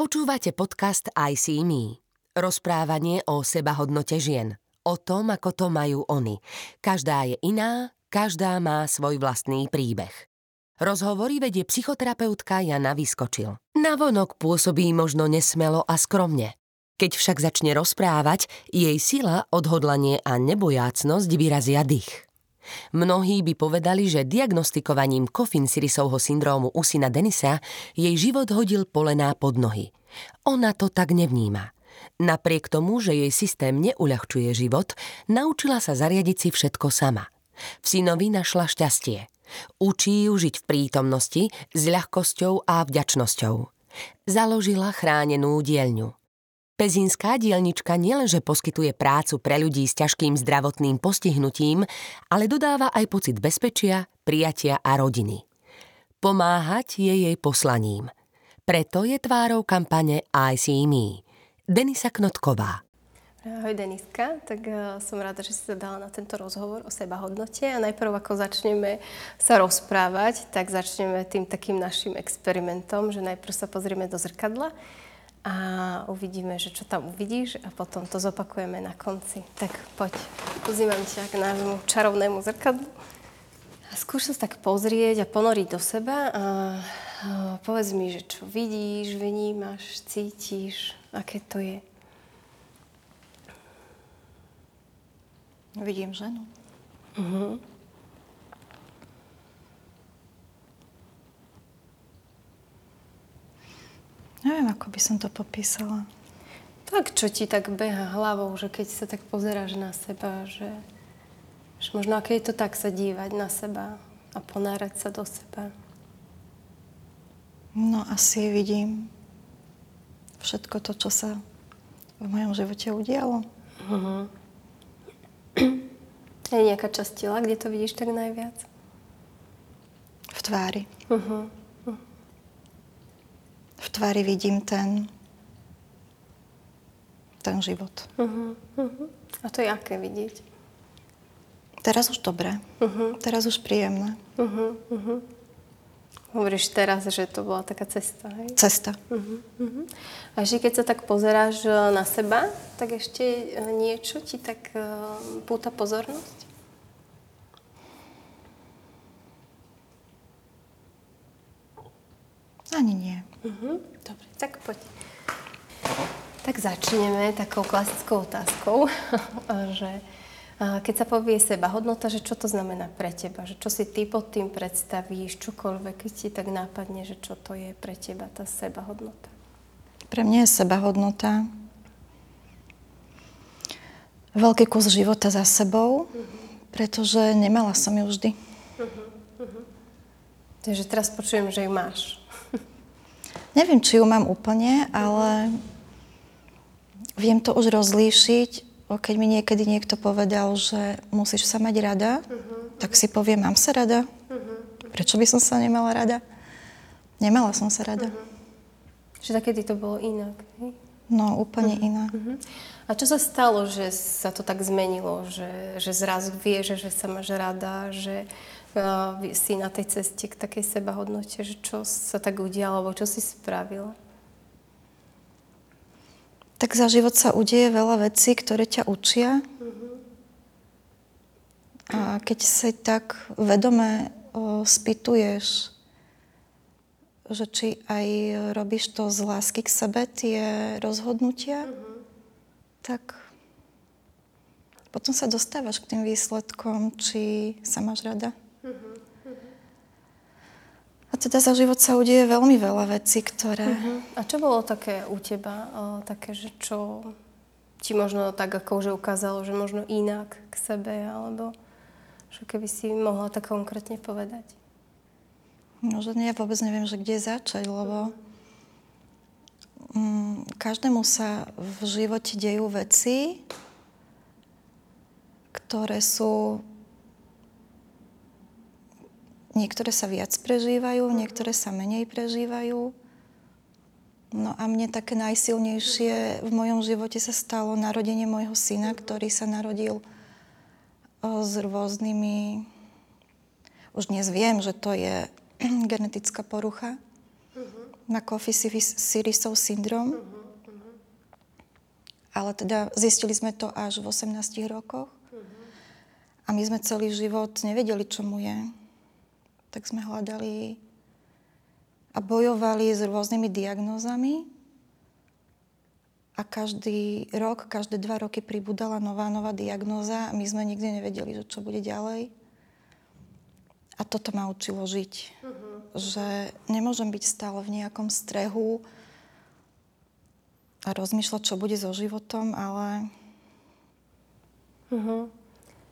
Počúvate podcast I See Me. Rozprávanie o sebahodnote žien. O tom, ako to majú oni. Každá je iná, každá má svoj vlastný príbeh. Rozhovory vedie psychoterapeutka Jana Vyskočil. Navonok pôsobí možno nesmelo a skromne. Keď však začne rozprávať, jej sila, odhodlanie a nebojácnosť vyrazia dých. Mnohí by povedali, že diagnostikovaním Kofin Sirisovho syndrómu u syna Denisa jej život hodil polená pod nohy. Ona to tak nevníma. Napriek tomu, že jej systém neuľahčuje život, naučila sa zariadiť si všetko sama. V synovi našla šťastie. Učí ju žiť v prítomnosti s ľahkosťou a vďačnosťou. Založila chránenú dielňu. Pezinská dielnička nielenže poskytuje prácu pre ľudí s ťažkým zdravotným postihnutím, ale dodáva aj pocit bezpečia, prijatia a rodiny. Pomáhať je jej poslaním. Preto je tvárou kampane I See Me. Denisa Knotková. Ahoj Deniska, tak uh, som rada, že si sa dala na tento rozhovor o sebahodnote a najprv ako začneme sa rozprávať, tak začneme tým takým našim experimentom, že najprv sa pozrieme do zrkadla a uvidíme, že čo tam uvidíš a potom to zopakujeme na konci. Tak poď, pozývam ťa k nášmu čarovnému zrkadlu a skúš sa tak pozrieť a ponoriť do seba a, a povedz mi, že čo vidíš, vnímaš, cítiš, aké to je. Vidím ženu. Uh-huh. Neviem, ako by som to popísala. Tak, čo ti tak beha hlavou, že keď sa tak pozeráš na seba, že, že možno aké je to tak sa dívať na seba a ponárať sa do seba. No asi vidím všetko to, čo sa v mojom živote udialo. Uh-huh. Je nejaká časť tela, kde to vidíš tak najviac? V tvári. Uh-huh v tvári vidím ten, ten život. Uh-huh, uh-huh. A to je aké vidieť? Teraz už dobré. Uh-huh. Teraz už príjemné. Uh-huh, uh-huh. Hovoríš teraz, že to bola taká cesta, hej? Cesta. Uh-huh, uh-huh. A ešte keď sa tak pozeráš e, na seba, tak ešte e, niečo ti tak uh, púta pozornosť? Ani nie. Uh-huh. Dobre, tak poď. Tak začneme takou klasickou otázkou, že keď sa povie seba hodnota, že čo to znamená pre teba, že čo si ty pod tým predstavíš, čokoľvek ti tak nápadne, že čo to je pre teba tá seba hodnota. Pre mňa je seba hodnota veľký kus života za sebou, uh-huh. pretože nemala som ju vždy. Uh-huh. Uh-huh. Takže teraz počujem, že ju máš. Neviem, či ju mám úplne, ale viem to už rozlíšiť. Keď mi niekedy niekto povedal, že musíš sa mať rada, uh-huh. tak si poviem, mám sa rada. Uh-huh. Prečo by som sa nemala rada? Nemala som sa rada. Uh-huh. Že takedy to bolo inak, hej? No, úplne uh-huh. inak. Uh-huh. A čo sa stalo, že sa to tak zmenilo? Že, že zrazu vieš, že sa máš rada, že si na tej ceste k takej sebahodnote, že čo sa tak udialo, alebo čo si spravila? Tak za život sa udeje veľa vecí, ktoré ťa učia. Uh-huh. A keď si tak vedome o, spýtuješ, že či aj robíš to z lásky k sebe, tie rozhodnutia, uh-huh. tak potom sa dostávaš k tým výsledkom, či sa máš rada. Teda za život sa udeje veľmi veľa vecí, ktoré... Uh-huh. A čo bolo také u teba, o, také, že čo ti možno tak akože ukázalo, že možno inak k sebe, alebo že keby si mohla tak konkrétne povedať? No, že ja vôbec neviem, že kde začať, lebo mm, každému sa v živote dejú veci, ktoré sú Niektoré sa viac prežívajú, niektoré sa menej prežívajú. No a mne také najsilnejšie v mojom živote sa stalo narodenie môjho syna, ktorý sa narodil s rôznymi... Už dnes viem, že to je genetická porucha. má Coffee Sirisov syndrom. Uh-huh, uh-huh. Ale teda zistili sme to až v 18 rokoch. Uh-huh. A my sme celý život nevedeli, čo mu je. Tak sme hľadali a bojovali s rôznymi diagnózami. A každý rok, každé dva roky pribudala nová, nová diagnóza a my sme nikdy nevedeli, že čo bude ďalej. A toto ma učilo žiť. Uh-huh. Že nemôžem byť stále v nejakom strehu a rozmýšľať, čo bude so životom, ale... Uh-huh.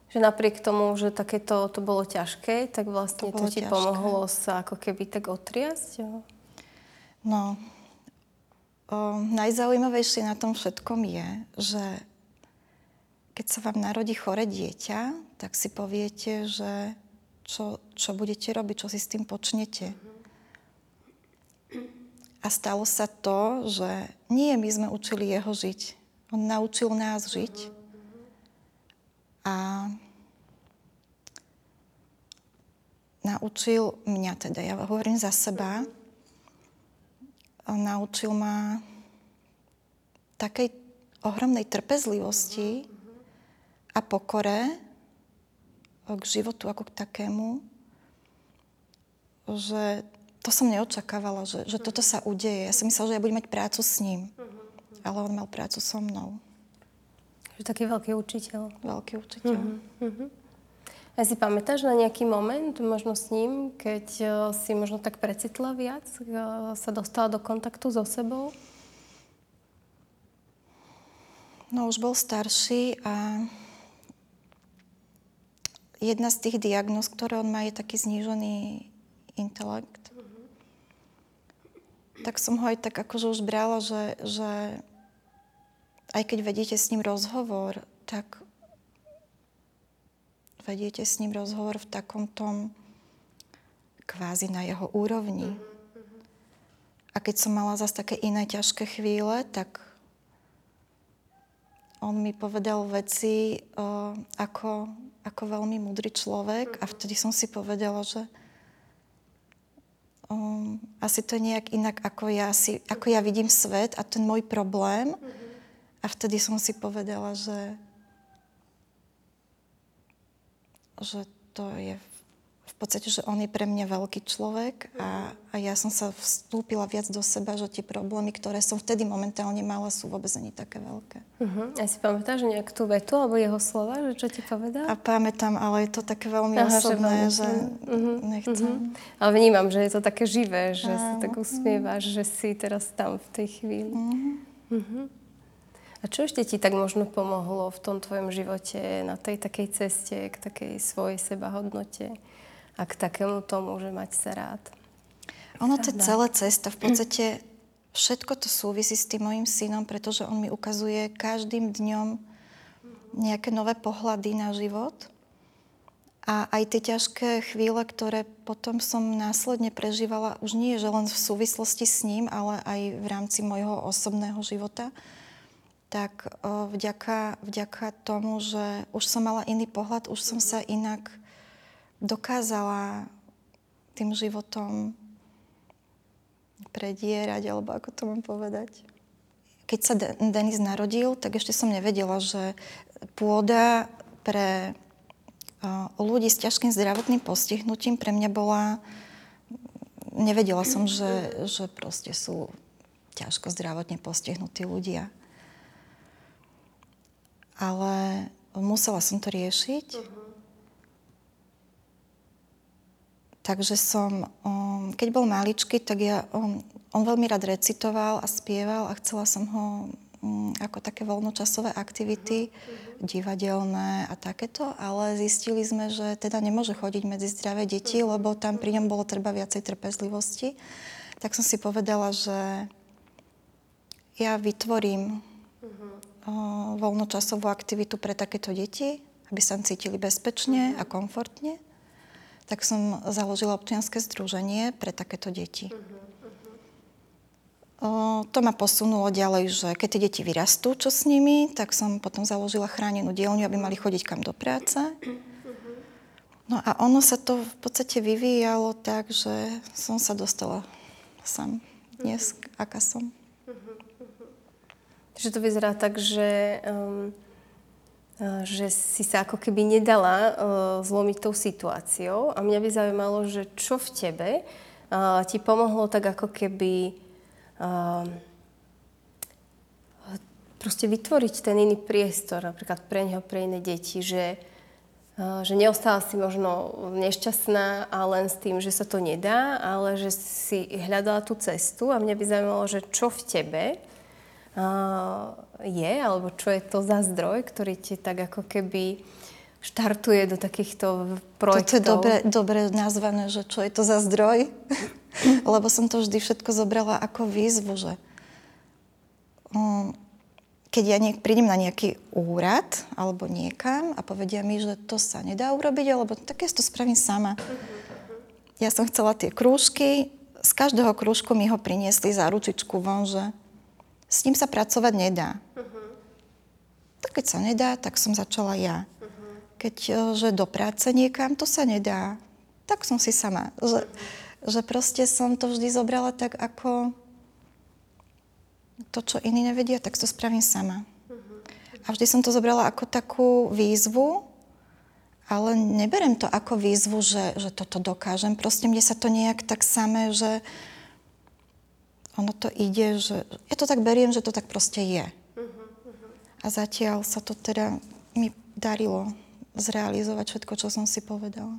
Že napriek tomu, že takéto to bolo ťažké, tak vlastne to, to ti ťažké. pomohlo sa ako keby tak otriasť? No, o, najzaujímavejšie na tom všetkom je, že keď sa vám narodí chore dieťa, tak si poviete, že čo, čo budete robiť, čo si s tým počnete. A stalo sa to, že nie my sme učili jeho žiť. On naučil nás žiť. A naučil mňa teda, ja hovorím za seba, naučil ma takej ohromnej trpezlivosti a pokore, k životu ako k takému, že to som neočakávala, že, že toto sa udeje. Ja som myslela, že ja budem mať prácu s ním. Uh-huh. Ale on mal prácu so mnou. Že taký veľký učiteľ. Veľký učiteľ. Uh-huh. A si pamätáš na nejaký moment, možno s ním, keď uh, si možno tak precitla viac, uh, sa dostala do kontaktu so sebou? No už bol starší a jedna z tých diagnóz, ktoré on má, je taký znížený intelekt. Mm-hmm. Tak som ho aj tak akože už brala, že, že aj keď vedíte s ním rozhovor, tak vediete s ním rozhovor v takom tom kvázi na jeho úrovni. Mm-hmm. A keď som mala zase také iné ťažké chvíle, tak on mi povedal veci, uh, ako, ako veľmi múdry človek a vtedy som si povedala, že um, asi to je nejak inak, ako ja, si, ako ja vidím svet a ten môj problém. A vtedy som si povedala, že, že to je podstate, že on je pre mňa veľký človek a, a ja som sa vstúpila viac do seba, že tie problémy, ktoré som vtedy momentálne mala, sú vôbec ani také veľké. Uh-huh. A si pamätáš nejakú tú vetu alebo jeho slova, že čo ti povedal? A pamätám, ale je to také veľmi Aha, osobné, že, že uh-huh. nechcem. Uh-huh. Ale vnímam, že je to také živé, že uh-huh. sa tak usmievaš, že si teraz tam v tej chvíli. Uh-huh. Uh-huh. Čo ešte ti tak možno pomohlo v tom tvojom živote na tej takej ceste k takej svojej sebahodnote? a k takému tomu, že mať sa rád. Ono to je celá cesta. V podstate všetko to súvisí s tým mojim synom, pretože on mi ukazuje každým dňom nejaké nové pohľady na život. A aj tie ťažké chvíle, ktoré potom som následne prežívala, už nie je že len v súvislosti s ním, ale aj v rámci môjho osobného života, tak vďaka, vďaka tomu, že už som mala iný pohľad, už som sa inak dokázala tým životom predierať, alebo ako to mám povedať. Keď sa Denis narodil, tak ešte som nevedela, že pôda pre ľudí s ťažkým zdravotným postihnutím pre mňa bola... Nevedela som, že, že proste sú ťažko zdravotne postihnutí ľudia. Ale musela som to riešiť. Uh-huh. Takže som, um, keď bol maličký, tak ja, um, on veľmi rád recitoval a spieval a chcela som ho um, ako také voľnočasové aktivity, uh-huh. divadelné a takéto, ale zistili sme, že teda nemôže chodiť medzi zdravé deti, uh-huh. lebo tam pri ňom bolo treba viacej trpezlivosti. Tak som si povedala, že ja vytvorím uh-huh. Voľnočasovú aktivitu pre takéto deti, aby sa cítili bezpečne a komfortne tak som založila občianske združenie pre takéto deti. O, to ma posunulo ďalej, že keď tie deti vyrastú, čo s nimi, tak som potom založila chránenú dielňu, aby mali chodiť kam do práce. No a ono sa to v podstate vyvíjalo tak, že som sa dostala sam dnes, aká som. Že to vyzerá tak, že, um, že si sa ako keby nedala uh, zlomiť tou situáciou. A mňa by zaujímalo, že čo v tebe uh, ti pomohlo tak ako keby uh, proste vytvoriť ten iný priestor, napríklad pre neho, pre iné deti, že, že neostala si možno nešťastná a len s tým, že sa to nedá, ale že si hľadala tú cestu. A mňa by zaujímalo, že čo v tebe je, alebo čo je to za zdroj, ktorý ti tak ako keby štartuje do takýchto projektov. Toto je dobre, dobre nazvané, že čo je to za zdroj, lebo som to vždy všetko zobrala ako výzvu, že um, keď ja niek- prídem na nejaký úrad alebo niekam a povedia mi, že to sa nedá urobiť, alebo tak ja to spravím sama. Ja som chcela tie krúžky, z každého krúžku mi ho priniesli za ručičku von, že s ním sa pracovať nedá. Uh-huh. Tak keď sa nedá, tak som začala ja. Uh-huh. Keď, e, že do práce niekam, to sa nedá. Tak som si sama. Že, uh-huh. že proste som to vždy zobrala tak ako to, čo iní nevedia, tak to spravím sama. Uh-huh. A vždy som to zobrala ako takú výzvu, ale neberem to ako výzvu, že, že toto dokážem. Proste mne sa to nejak tak samé, že ono to ide, že ja to tak beriem, že to tak proste je. A zatiaľ sa to teda mi darilo zrealizovať všetko, čo som si povedala.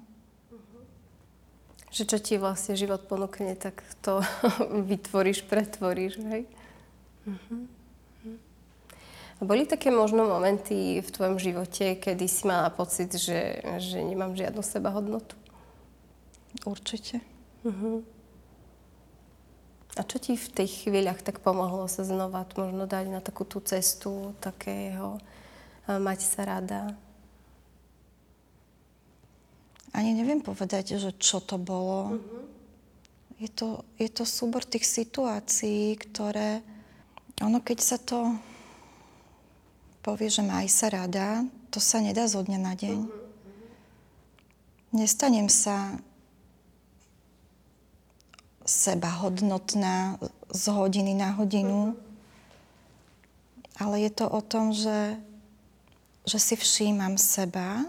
Že čo ti vlastne život ponúkne, tak to vytvoríš, pretvoríš, hej? A boli také možno momenty v tvojom živote, kedy si mala pocit, že, že nemám žiadnu sebahodnotu? Určite. Uh-huh. A čo ti v tých chvíľach tak pomohlo sa znova možno dať na takú tú cestu takého mať sa rada? Ani neviem povedať, že čo to bolo. Uh-huh. Je, to, je to súbor tých situácií, ktoré... Ono, keď sa to povie, že maj sa rada, to sa nedá zo dňa na deň. Uh-huh. Nestanem sa sebahodnotná z hodiny na hodinu. Ale je to o tom, že, že si všímam seba,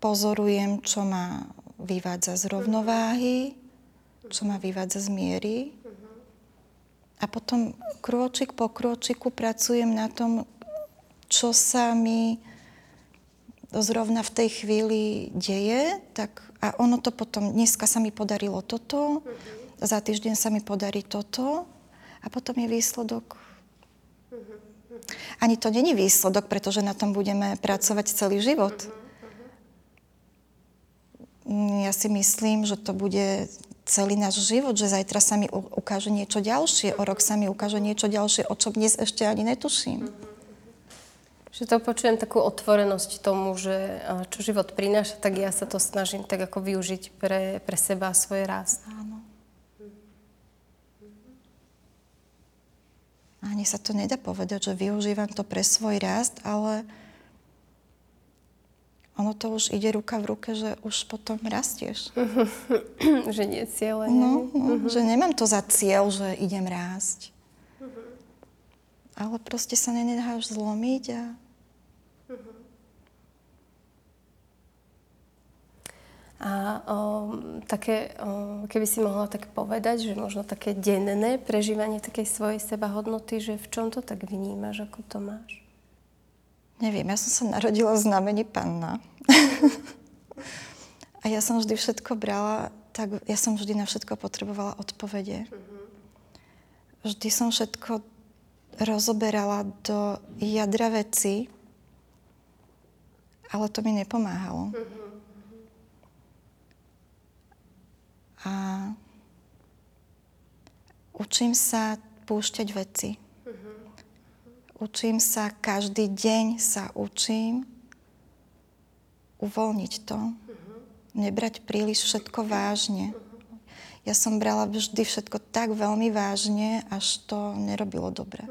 pozorujem, čo ma vyvádza z rovnováhy, čo ma vyvádza z miery. A potom krôčik po krôčiku pracujem na tom, čo sa mi zrovna v tej chvíli deje, tak a ono to potom, dneska sa mi podarilo toto, uh-huh. za týždeň sa mi podarí toto a potom je výsledok. Uh-huh. Ani to není výsledok, pretože na tom budeme pracovať celý život. Ja si myslím, že to bude celý náš život, že zajtra sa mi ukáže niečo ďalšie, o rok sa mi ukáže niečo ďalšie, o čom dnes ešte ani netuším. Že to počujem takú otvorenosť tomu, že čo život prináša, tak ja sa to snažím tak ako využiť pre, pre seba a svoj rast. Áno. Ani sa to nedá povedať, že využívam to pre svoj rast, ale ono to už ide ruka v ruke, že už potom rastieš. že nie cieľe. No, no uh-huh. že nemám to za cieľ, že idem rásť. Uh-huh. Ale proste sa nenecháš zlomiť a A o, také, o, keby si mohla tak povedať, že možno také denné prežívanie takej svojej sebahodnoty, že v čom to tak vnímaš, ako to máš? Neviem, ja som sa narodila v znamení panna. a ja som vždy všetko brala, tak ja som vždy na všetko potrebovala odpovede. Vždy som všetko rozoberala do jadra veci, ale to mi nepomáhalo. A učím sa púšťať veci. Učím sa, každý deň sa učím uvoľniť to. Nebrať príliš všetko vážne. Ja som brala vždy všetko tak veľmi vážne, až to nerobilo dobre.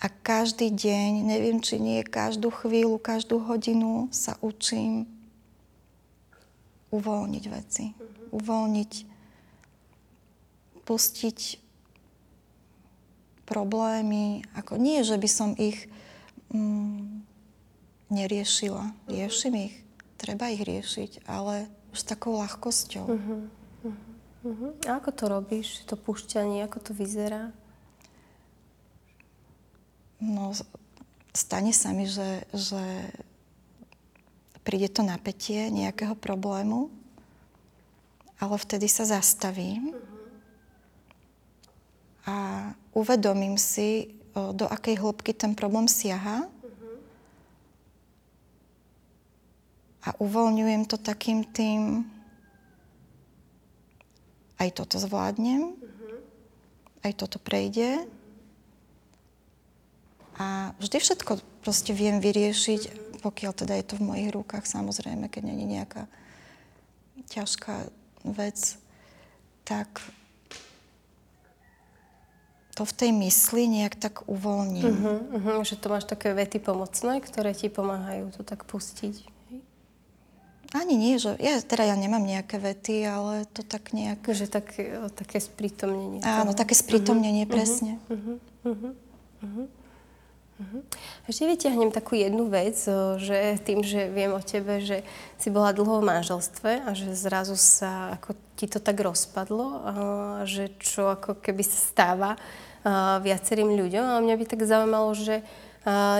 A každý deň, neviem, či nie každú chvíľu, každú hodinu sa učím uvoľniť veci. Uvoľniť, pustiť problémy. Ako, nie, že by som ich mm, neriešila. Riešim ich. Treba ich riešiť, ale s takou ľahkosťou. Uh-huh. Uh-huh. A ako to robíš, to púšťanie, ako to vyzerá? No, stane sa mi, že, že príde to napätie nejakého problému, ale vtedy sa zastavím a uvedomím si, do akej hĺbky ten problém siaha a uvoľňujem to takým tým, aj toto zvládnem, aj toto prejde. A vždy všetko proste viem vyriešiť, pokiaľ teda je to v mojich rukách, samozrejme, keď není nejaká ťažká vec, tak to v tej mysli nejak tak uvoľním. Uh-huh, uh-huh, že to máš také vety pomocné, ktoré ti pomáhajú to tak pustiť. Ani nie, že ja, teda ja nemám nejaké vety, ale to tak nejak... Že tak, také sprítomnenie. Áno, také sprítomnenie, uh-huh, presne. Uh-huh, uh-huh, uh-huh. Uh-huh. Ešte vyťahnem takú jednu vec, že tým, že viem o tebe, že si bola dlho v manželstve a že zrazu sa ako ti to tak rozpadlo, a že čo ako keby sa stáva viacerým ľuďom. A mňa by tak zaujímalo, že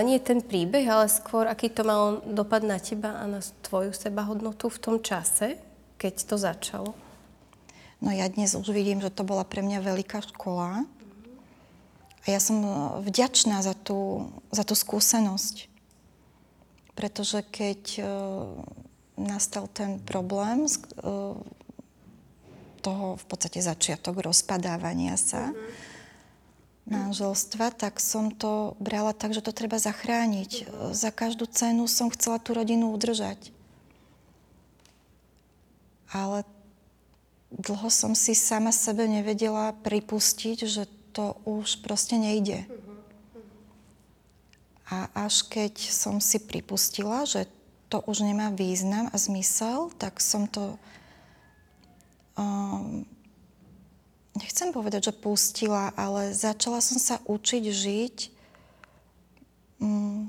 nie ten príbeh, ale skôr, aký to mal dopad na teba a na tvoju sebahodnotu v tom čase, keď to začalo? No ja dnes už vidím, že to bola pre mňa veľká škola. A ja som e, vďačná za tú, za tú skúsenosť. Pretože keď uh, nastal ten problém uh, toho v podstate začiatok rozpadávania sa, mm-hmm manželstva, tak som to brala tak, že to treba zachrániť. Za každú cenu som chcela tú rodinu udržať. Ale dlho som si sama sebe nevedela pripustiť, že to už proste nejde. A až keď som si pripustila, že to už nemá význam a zmysel, tak som to um, nechcem povedať, že pustila, ale začala som sa učiť žiť mm,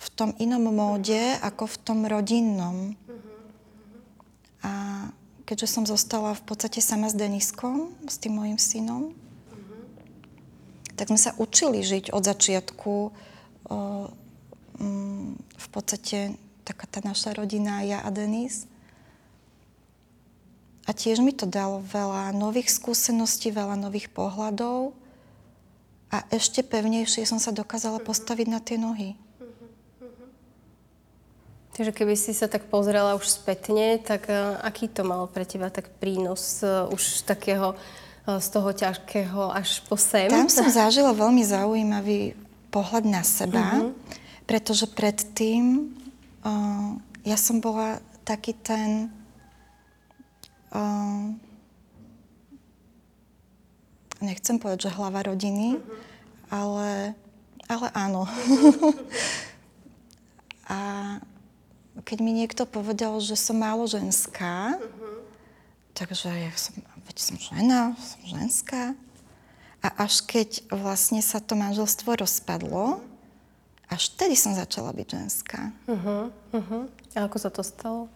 v tom inom móde ako v tom rodinnom. A keďže som zostala v podstate sama s Deniskom, s tým mojim synom, tak sme sa učili žiť od začiatku o, mm, v podstate taká tá naša rodina, ja a Denis. A tiež mi to dalo veľa nových skúseností, veľa nových pohľadov a ešte pevnejšie som sa dokázala postaviť na tie nohy. Takže keby si sa tak pozrela už spätne, tak uh, aký to mal pre teba tak prínos uh, už takého uh, z toho ťažkého až po sem? Tam som zažila veľmi zaujímavý pohľad na seba, uh-huh. pretože predtým uh, ja som bola taký ten Uh, nechcem povedať, že hlava rodiny, uh-huh. ale, ale áno. a keď mi niekto povedal, že som málo ženská, uh-huh. takže ja som, veď som žena, som ženská. A až keď vlastne sa to manželstvo rozpadlo, až vtedy som začala byť ženská. Uh-huh, uh-huh. A ako sa to stalo?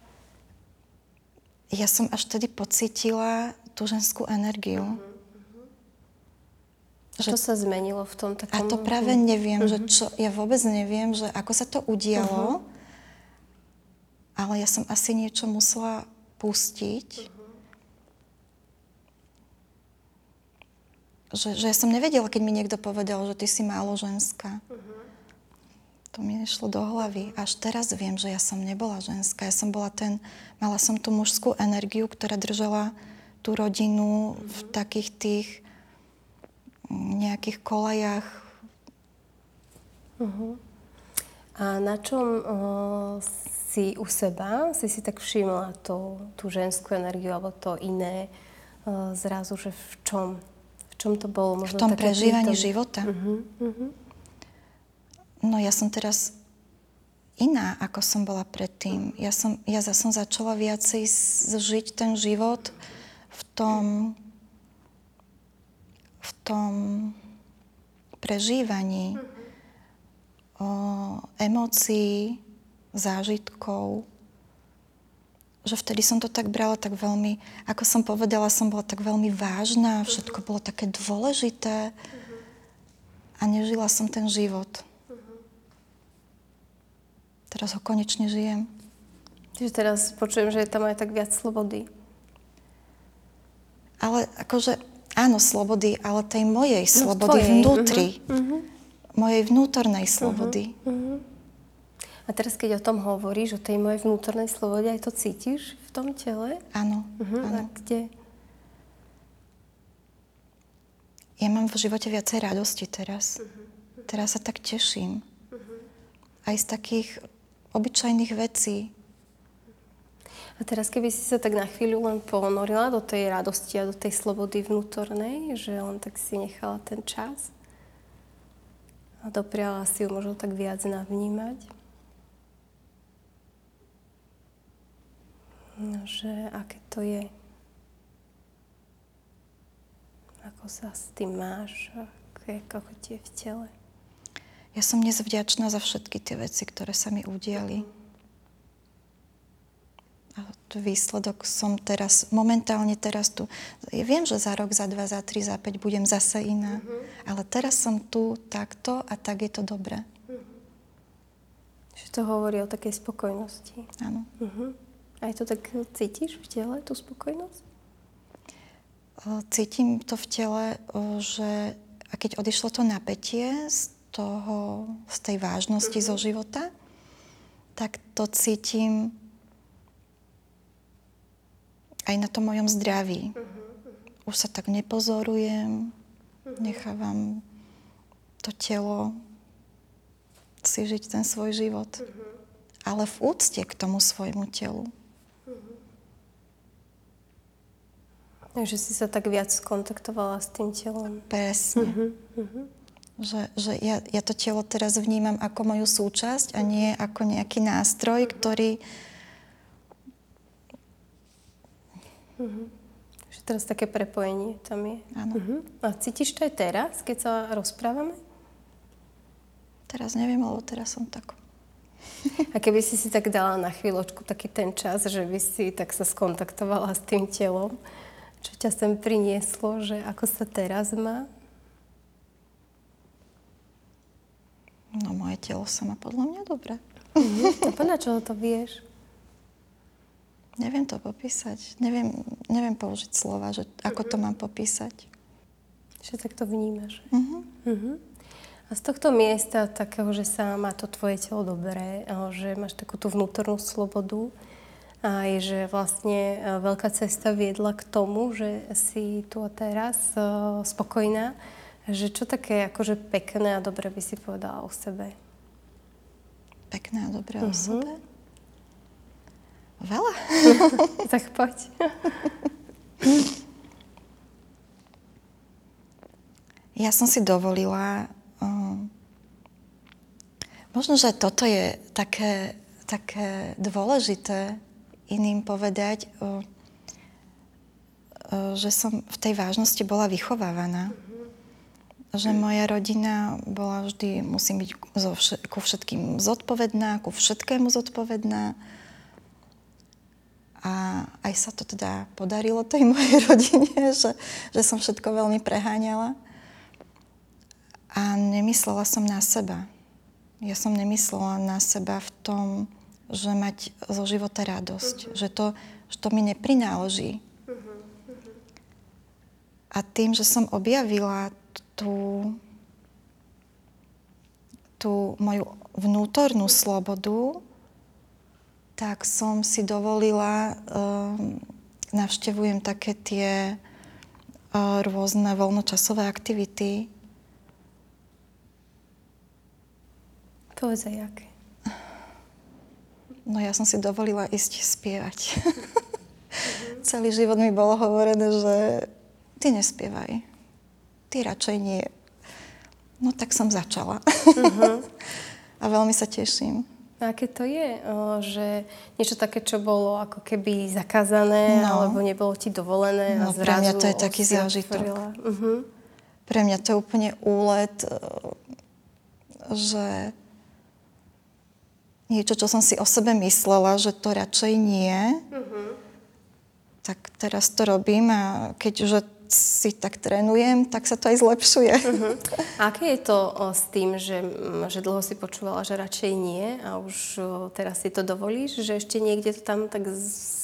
ja som až tedy pocítila tú ženskú energiu. Uh-huh. Že, čo sa zmenilo v tom takom... A to práve neviem, uh-huh. že čo, ja vôbec neviem, že ako sa to udialo, uh-huh. ale ja som asi niečo musela pustiť. Že, že ja som nevedela, keď mi niekto povedal, že ty si málo ženská. Uh-huh. To mi nešlo do hlavy. Až teraz viem, že ja som nebola ženská. Ja som bola ten, mala som tú mužskú energiu, ktorá držala tú rodinu v takých tých nejakých kolajach. Uh-huh. A na čom uh, si u seba, si si tak všimla to, tú ženskú energiu alebo to iné uh, zrazu, že v čom? V čom to bolo? Možno v tom prežívaní života. Uh-huh, uh-huh. No ja som teraz iná, ako som bola predtým. Ja som, ja som začala viacej žiť ten život v tom, v tom prežívaní o emócií, zážitkov, že vtedy som to tak brala tak veľmi, ako som povedala, som bola tak veľmi vážna, všetko bolo také dôležité a nežila som ten život. Teraz ho konečne žijem. Čiže teraz počujem, že je tam aj tak viac slobody. Ale akože, áno, slobody, ale tej mojej no, slobody tvojej. vnútri. Uh-huh. Mojej vnútornej slobody. Uh-huh. A teraz, keď o tom hovoríš, o tej mojej vnútornej slobode, aj to cítiš v tom tele? Áno. Uh-huh. áno. A kde? Ja mám v živote viacej radosti teraz. Uh-huh. Teraz sa tak teším. Uh-huh. Aj z takých obyčajných vecí. A teraz, keby si sa tak na chvíľu len ponorila do tej radosti a do tej slobody vnútornej, že len tak si nechala ten čas a dopriala si ju možno tak viac navnímať. No, že aké to je. Ako sa s tým máš, ako, ako ti je v tele. Ja som dnes vďačná za všetky tie veci, ktoré sa mi udiali. A výsledok som teraz, momentálne teraz tu. Ja viem, že za rok, za dva, za tri, za päť budem zase iná. Uh-huh. Ale teraz som tu takto a tak je to dobré. Uh-huh. Že to hovorí o takej spokojnosti. Áno. Uh-huh. Aj to tak cítiš v tele, tú spokojnosť? Cítim to v tele, že a keď odišlo to napätie z toho, z tej vážnosti uh-huh. zo života, tak to cítim aj na tom mojom zdraví. Uh-huh. Už sa tak nepozorujem, uh-huh. nechávam to telo si žiť ten svoj život. Uh-huh. Ale v úcte k tomu svojmu telu. Takže si sa tak viac skontaktovala s tým telom. Presne. Uh-huh, uh-huh. Že, že ja, ja to telo teraz vnímam ako moju súčasť a nie ako nejaký nástroj, ktorý... Uh-huh. Že teraz také prepojenie tam je. Áno. Uh-huh. A cítiš to aj teraz, keď sa rozprávame? Teraz neviem, lebo teraz som tak... A keby si si tak dala na chvíľočku taký ten čas, že by si tak sa skontaktovala s tým telom, čo ťa sem prinieslo, že ako sa teraz má? No moje telo sa má podľa mňa dobre. Mm-hmm. A podľa čoho to vieš? Neviem to popísať. Neviem, neviem použiť slova, že ako to mám popísať. Že tak to vnímaš. Uh-huh. Uh-huh. A z tohto miesta takého, že sa má to tvoje telo dobré, že máš takú tú vnútornú slobodu, a je, že vlastne veľká cesta viedla k tomu, že si tu a teraz uh, spokojná, že čo také akože pekné a dobré by si povedala o sebe? Pekné a dobré uh-huh. o mhm. sebe? Veľa. tak poď. ja som si dovolila... Um, možno, že toto je také, také dôležité iným povedať, uh, uh, že som v tej vážnosti bola vychovávaná že moja rodina bola vždy, musím byť zo ku všetkým zodpovedná, ku všetkému zodpovedná. A aj sa to teda podarilo tej mojej rodine, že, že som všetko veľmi preháňala. A nemyslela som na seba. Ja som nemyslela na seba v tom, že mať zo života radosť. Uh-huh. Že, to, že to mi neprináleží. Uh-huh. A tým, že som objavila tú, tú moju vnútornú slobodu, tak som si dovolila, um, navštevujem také tie uh, rôzne voľnočasové aktivity. Povedz aj aké. No ja som si dovolila ísť spievať. Mm-hmm. Celý život mi bolo hovorené, že ty nespievaj ty radšej nie. No tak som začala. Uh-huh. a veľmi sa teším. A A aké to je, že niečo také, čo bolo ako keby zakázané, no. alebo nebolo ti dovolené no, a zrazu... pre mňa to je taký zážitok. Uh-huh. Pre mňa to je úplne úlet, e, že niečo, čo som si o sebe myslela, že to radšej nie, uh-huh. tak teraz to robím a keď už si tak trénujem, tak sa to aj zlepšuje. Uh-huh. A aké je to o, s tým, že, že dlho si počúvala, že radšej nie a už o, teraz si to dovolíš, že ešte niekde to tam tak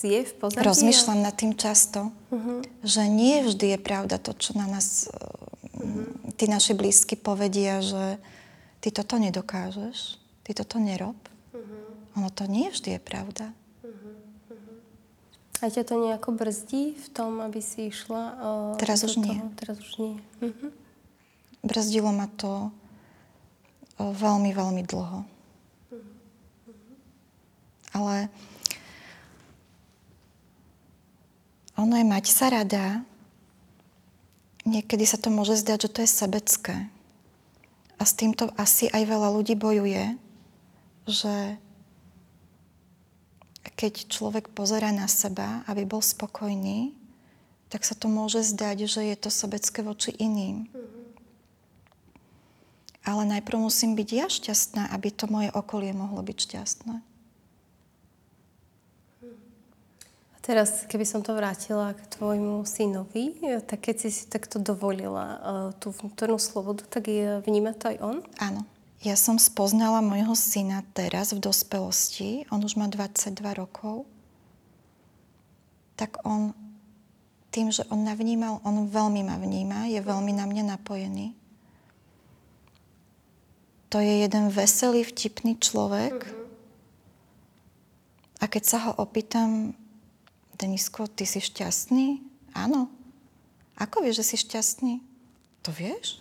je v pozadí? Rozmýšľam a... nad tým často, uh-huh. že nie vždy je pravda to, čo na nás uh-huh. tí naši blízky povedia, že ty toto nedokážeš, ty toto nerob. Uh-huh. Ono to nie vždy je pravda. A ťa to nejako brzdí v tom, aby si išla? Uh, Teraz už nie. Teraz už nie. Uh-huh. Brzdilo ma to uh, veľmi, veľmi dlho. Uh-huh. Ale ono je mať sa rada. Niekedy sa to môže zdať, že to je sebecké. A s týmto asi aj veľa ľudí bojuje, že keď človek pozera na seba, aby bol spokojný, tak sa to môže zdať, že je to sobecké voči iným. Ale najprv musím byť ja šťastná, aby to moje okolie mohlo byť šťastné. A teraz, keby som to vrátila k tvojmu synovi, tak keď si si takto dovolila uh, tú vnútornú slobodu, tak je, vníma to aj on? Áno. Ja som spoznala môjho syna teraz v dospelosti, on už má 22 rokov, tak on tým, že on navnímal, on veľmi ma vníma, je veľmi na mňa napojený. To je jeden veselý, vtipný človek. A keď sa ho opýtam, Denisko, ty si šťastný? Áno. Ako vieš, že si šťastný? To vieš?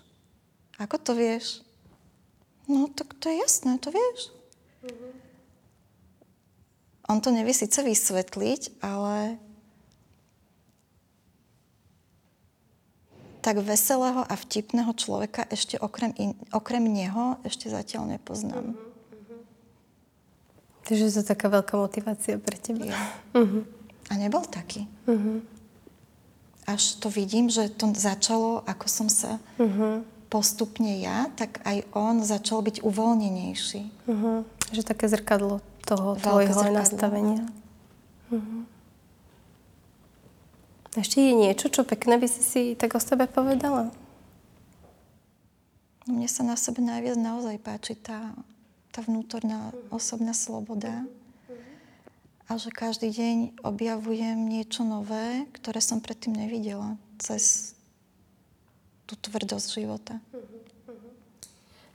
Ako to vieš? No, tak to je jasné, to vieš. Mm-hmm. On to nevie síce vysvetliť, ale tak veselého a vtipného človeka ešte okrem, in, okrem neho ešte zatiaľ nepoznám. Mm-hmm. Takže to je taká veľká motivácia pre teba. Ja. Mm-hmm. A nebol taký. Mm-hmm. Až to vidím, že to začalo, ako som sa mm-hmm postupne ja, tak aj on začal byť uvoľnenejší. Uh-huh. Že také zrkadlo toho Veľké tvojho zrkadlo. nastavenia. Uh-huh. Ešte je niečo, čo pekné by si si tak o sebe povedala? No, mne sa na sebe najviac naozaj páči tá, tá vnútorná osobná sloboda. A že každý deň objavujem niečo nové, ktoré som predtým nevidela. Cez tú tvrdosť života.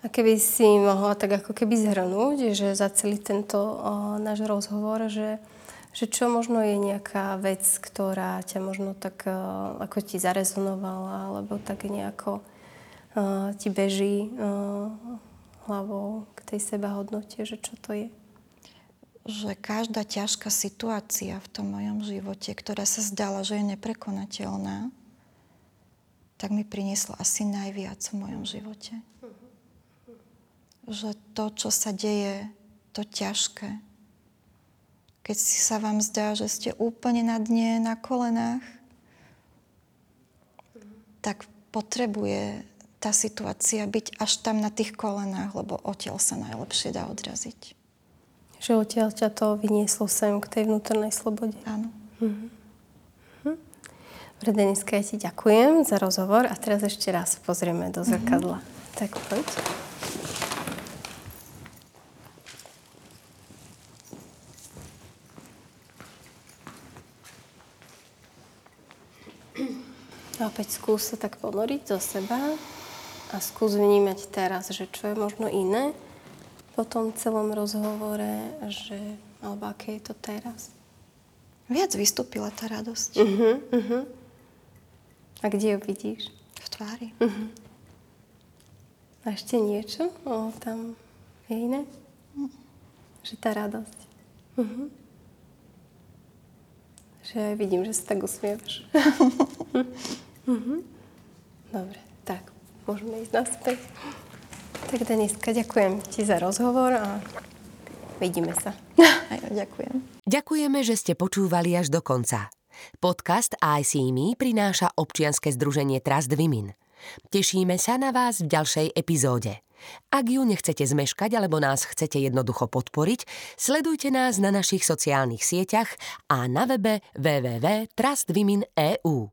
A keby si mohla tak ako keby zhrnúť, že za celý tento o, náš rozhovor, že, že čo možno je nejaká vec, ktorá ťa možno tak o, ako ti zarezonovala, alebo tak nejako o, ti beží o, hlavou k tej sebahodnote, že čo to je? Že každá ťažká situácia v tom mojom živote, ktorá sa zdala, že je neprekonateľná, tak mi prinieslo asi najviac v mojom živote. Že to, čo sa deje, to ťažké, keď si sa vám zdá, že ste úplne na dne, na kolenách, tak potrebuje tá situácia byť až tam na tých kolenách, lebo odtiaľ sa najlepšie dá odraziť. Že odtiaľ ťa to vynieslo sem k tej vnútornej slobode. Áno. Mm-hmm. Dobre, Deniska, ja ti ďakujem za rozhovor a teraz ešte raz pozrieme do zrkadla. Mm-hmm. Tak poď. A opäť skús sa tak ponoriť do seba a skús vnímať teraz, že čo je možno iné po tom celom rozhovore, že, alebo aké je to teraz. Viac vystúpila tá radosť. Uh-huh, uh-huh. A kde ju vidíš? V tvári. Uh-huh. A ešte niečo? O, tam je iné? Uh-huh. Že tá radosť. Uh-huh. Že aj vidím, že sa tak usmievaš. uh-huh. Dobre, tak môžeme ísť naspäť. Tak Deniska, ďakujem ti za rozhovor a Vidíme sa. Aj, ďakujem. Ďakujeme, že ste počúvali až do konca. Podcast I See Me prináša občianske združenie Trust Women. Tešíme sa na vás v ďalšej epizóde. Ak ju nechcete zmeškať alebo nás chcete jednoducho podporiť, sledujte nás na našich sociálnych sieťach a na webe www.trustwomen.eu.